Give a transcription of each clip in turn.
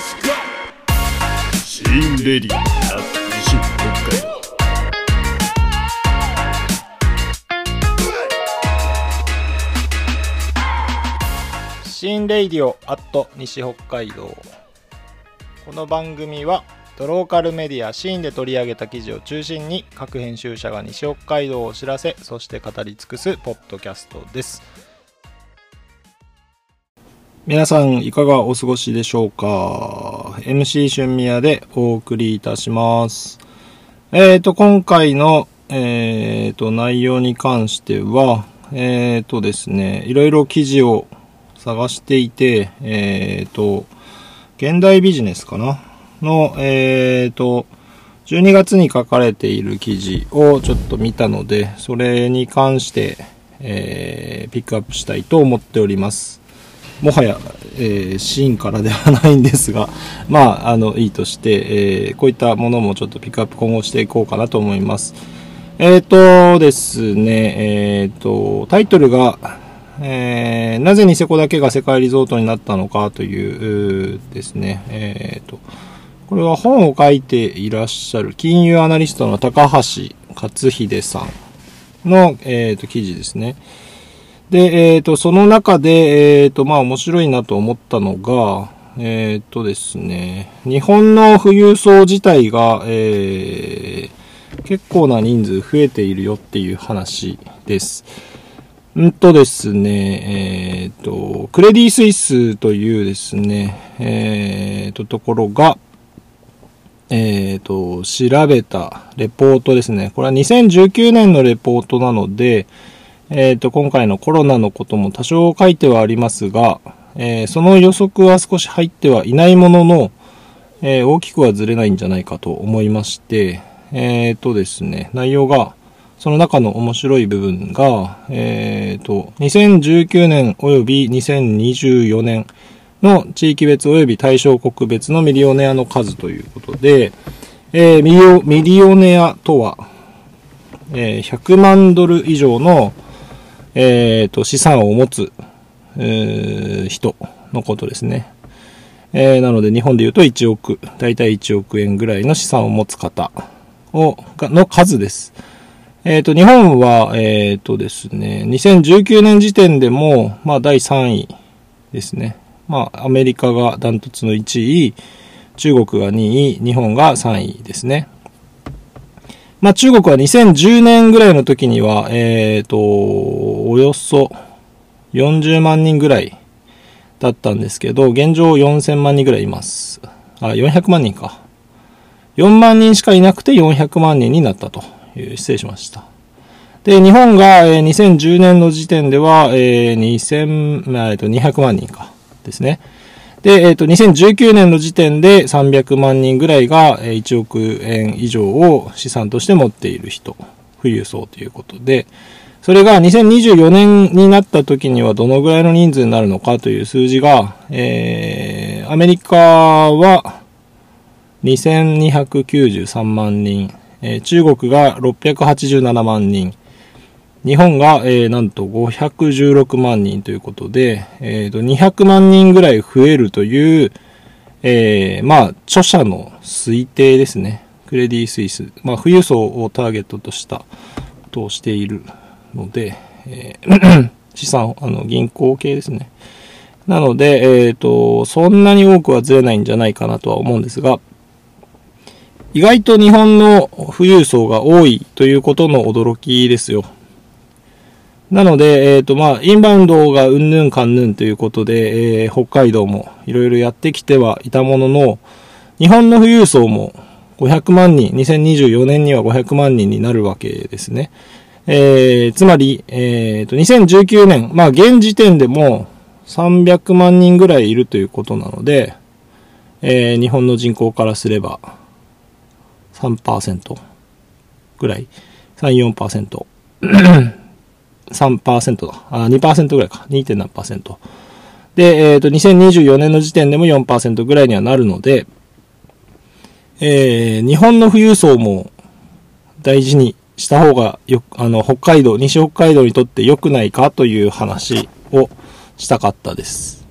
シーンレディあ西北海道シンレディオアット西北海道この番組はドローカルメディアシーンで取り上げた記事を中心に各編集者が西北海道を知らせそして語り尽くすポッドキャストです皆さんいかがお過ごしでしょうか？MC 春宮でお送りいたします。えーと今回のえーと内容に関してはえーとですねいろいろ記事を探していて、えっ、と、現代ビジネスかな？の、えっ、と、12月に書かれている記事をちょっと見たので、それに関して、えー、ピックアップしたいと思っております。もはや、えー、シーンからではないんですが、まあ、あの、いいとして、えー、こういったものもちょっとピックアップ今後していこうかなと思います。えっ、とですね、えっ、と、タイトルが、えーなぜニセコだけが世界リゾートになったのかといううですね、えーと、これは本を書いていらっしゃる金融アナリストの高橋克秀さんの、えーと記事ですね。で、えーと、その中で、えーと、まあ面白いなと思ったのが、えーとですね、日本の富裕層自体が、えー結構な人数増えているよっていう話です。んとですね、えっ、と、クレディ・スイスというですね、えっ、と、ところが、えっ、と、調べたレポートですね。これは2019年のレポートなので、えっ、と、今回のコロナのことも多少書いてはありますが、えーその予測は少し入ってはいないものの、えー大きくはずれないんじゃないかと思いまして、えっ、とですね、内容が、その中の面白い部分が、えっ、と、2019年及び2024年の地域別及び対象国別のミリオネアの数ということで、えーミリオミリオネアとは、えー100万ドル以上の、えーと資産を持つ、えー人のことですね。えーなので日本で言うと1億、だいたい1億円ぐらいの資産を持つ方を、がの数です。えっ、と、日本は、えっ、とですね、2019年時点でも、まあ、第3位ですね。まあ、アメリカがダントツの1位、中国が2位、日本が3位ですね。まあ、中国は2010年ぐらいの時には、えっ、と、およそ40万人ぐらいだったんですけど、現状4000万人ぐらいいます。あ、400万人か。4万人しかいなくて400万人になったという、失礼しました。で、日本が、2010年の時点では、えー2000、えっと、200万人か。ですね。で、えっ、と、2019年の時点で300万人ぐらいが、1億円以上を資産として持っている人、富裕層ということで、それが2024年になった時にはどのぐらいの人数になるのかという数字が、えー、アメリカは2293万人、えー中国が687万人、日本が、えーなんと516万人ということで、えーと、200万人ぐらい増えるという、えーまあ、著者の推定ですね。クレディ・スイス。まあ、富裕層をターゲットとしたとしているので、えー 資産、あの、銀行系ですね。なので、えっ、と、そんなに多くはずれないんじゃないかなとは思うんですが、意外と日本の富裕層が多いということの驚きですよ。なので、えっ、と、まあ、インバウンドがうんぬんかんぬんということで、えー北海道もいろいろやってきてはいたものの、日本の富裕層も500万人、2024年には500万人になるわけですね。えーつまり、えっ、と、2019年、まあ、現時点でも300万人ぐらいいるということなので、えー日本の人口からすれば、3%ぐらい、3、4%。3%だ。あ、2%ぐらいか。2. 何パーセント。で、えっ、と、2024年の時点でも4%ぐらいにはなるので、えー日本の富裕層も大事にした方がよ、あの、北海道、西北海道にとって良くないかという話をしたかったです。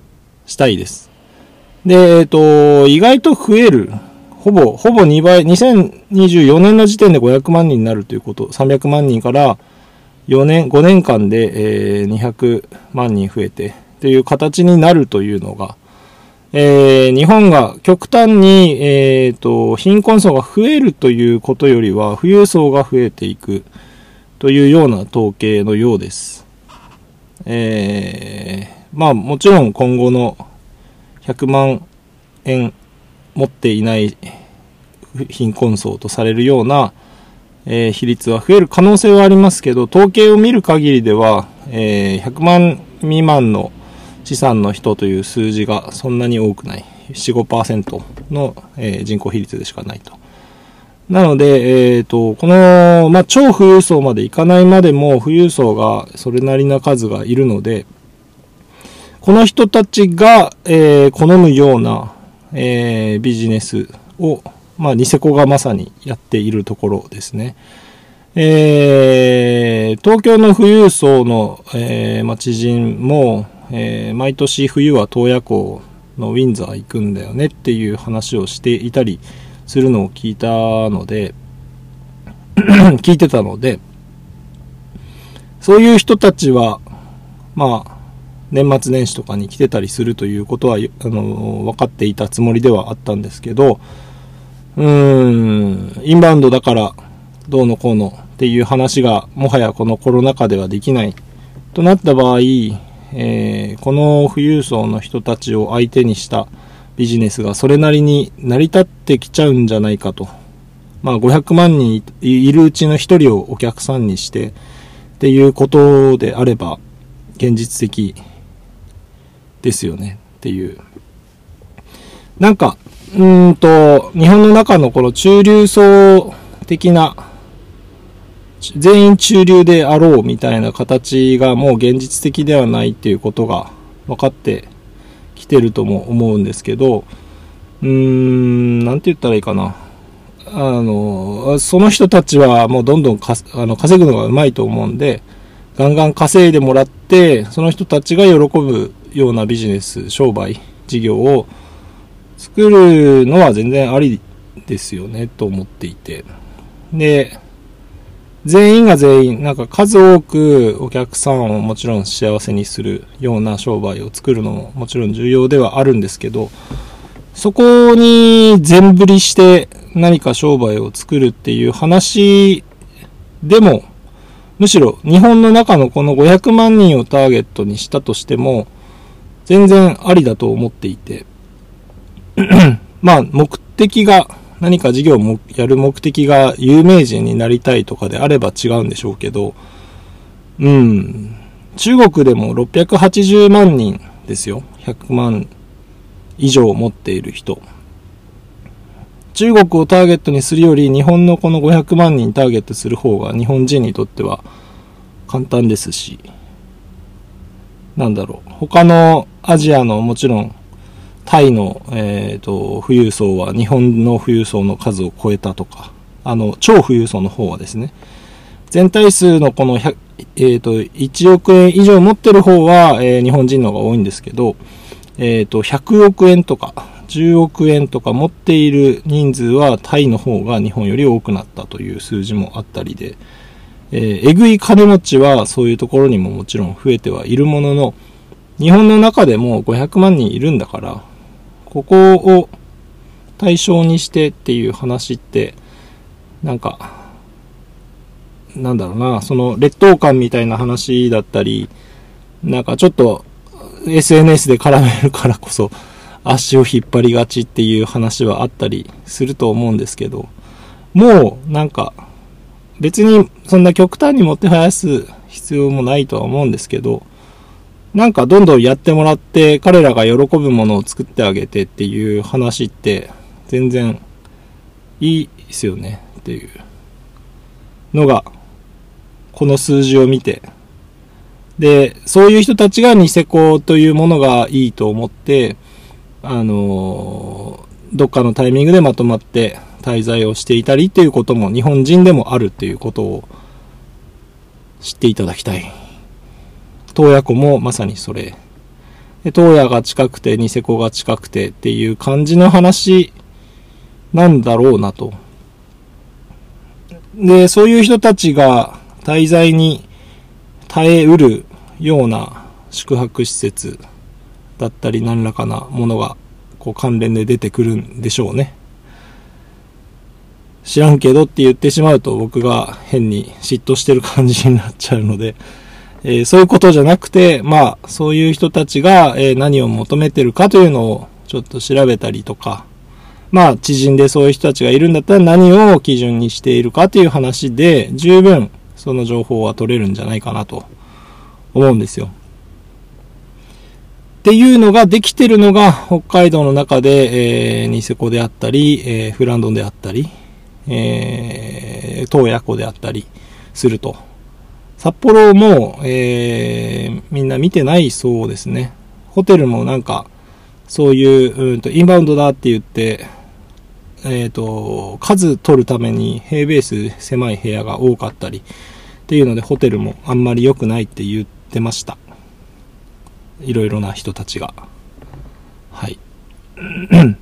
したいです。で、えっ、と、意外と増える。ほぼ、ほぼ2倍、2024年の時点で500万人になるということ、300万人から4年、5年間で、えー、200万人増えて、という形になるというのが、えー、日本が極端に、えーと、貧困層が増えるということよりは、富裕層が増えていくというような統計のようです。えー、まあもちろん今後の100万円持っていない貧困層とされるような、えー、比率は増える可能性はありますけど、統計を見る限りでは、えー、100万未満の資産の人という数字がそんなに多くない。4、5%の、えー、人口比率でしかないと。なので、えっ、ー、と、この、まあ、超富裕層までいかないまでも、富裕層がそれなりな数がいるので、この人たちが、えー、好むような、えー、ビジネスを、まあ、ニセコがまさにやっているところですね。えー、東京の富裕層の、えーまあ、知人も、えー、毎年冬は洞爺湖のウィンザー行くんだよねっていう話をしていたりするのを聞いたので 聞いてたので、そういう人たちは、まあ、年末年始とかに来てたりするということは、あの、分かっていたつもりではあったんですけど、うーん、インバウンドだからどうのこうのっていう話がもはやこのコロナ禍ではできないとなった場合、えー、この富裕層の人たちを相手にしたビジネスがそれなりに成り立ってきちゃうんじゃないかと。まあ500万人いるうちの1人をお客さんにしてっていうことであれば現実的ですよねっていう。なんか、うんと、日本の中のこの中流層的な全員中流であろうみたいな形がもう現実的ではないっていうことが分かってきてるとも思うんですけど、うーん、なんて言ったらいいかな。あの、その人たちはもうどんどんかあの稼ぐのがうまいと思うんで、ガンガン稼いでもらって、その人たちが喜ぶようなビジネス、商売、事業を作るのは全然ありですよね、と思っていて。で、全員が全員、なんか数多くお客さんをもちろん幸せにするような商売を作るのももちろん重要ではあるんですけど、そこに全振りして何か商売を作るっていう話でも、むしろ日本の中のこの500万人をターゲットにしたとしても、全然ありだと思っていて、まあ目的が何か事業をやる目的が有名人になりたいとかであれば違うんでしょうけど、うん。中国でも680万人ですよ。100万以上持っている人。中国をターゲットにするより日本のこの500万人ターゲットする方が日本人にとっては簡単ですし、なんだろう。他のアジアのもちろんタイの、えーと、富裕層は日本の富裕層の数を超えたとか、あの、超富裕層の方はですね、全体数のこの100、えーと、1億円以上持ってる方は、えー、日本人の方が多いんですけど、えーと、100億円とか10億円とか持っている人数はタイの方が日本より多くなったという数字もあったりで、えー、えぐい金持ちはそういうところにももちろん増えてはいるものの、日本の中でも500万人いるんだから、ここを対象にしてっていう話って、なんか、なんだろうな、その劣等感みたいな話だったり、なんかちょっと SNS で絡めるからこそ足を引っ張りがちっていう話はあったりすると思うんですけど、もうなんか別にそんな極端にもてはやす必要もないとは思うんですけど、なんかどんどんやってもらって彼らが喜ぶものを作ってあげてっていう話って全然いいですよねっていうのがこの数字を見てでそういう人たちがニセコというものがいいと思ってあのどっかのタイミングでまとまって滞在をしていたりっていうことも日本人でもあるっていうことを知っていただきたい。洞爺湖もまさにそれ東野が近くて、ニセコが近くてっていう感じの話なんだろうなと。で、そういう人たちが滞在に耐えうるような宿泊施設だったり何らかなものがこう関連で出てくるんでしょうね。知らんけどって言ってしまうと僕が変に嫉妬してる感じになっちゃうので、え、そういうことじゃなくて、まあ、そういう人たちが、え、何を求めてるかというのをちょっと調べたりとか、まあ、知人でそういう人たちがいるんだったら何を基準にしているかという話で、十分その情報は取れるんじゃないかなと思うんですよ。っていうのができてるのが北海道の中で、えー、ニセコであったり、えー、フランドンであったり、えー、東野湖であったりすると。札幌も、えー、みんな見てないそうですね。ホテルもなんか、そういう、うんと、インバウンドだって言って、えっ、ー、と、数取るために平米数狭い部屋が多かったりっていうので、ホテルもあんまり良くないって言ってました。いろいろな人たちが。はい。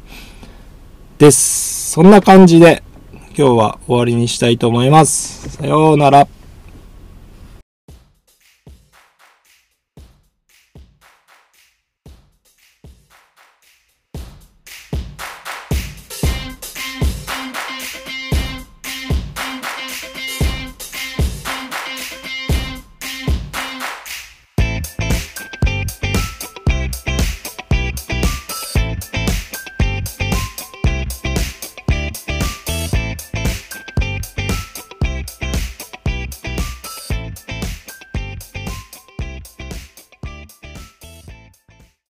です。そんな感じで、今日は終わりにしたいと思います。さようなら。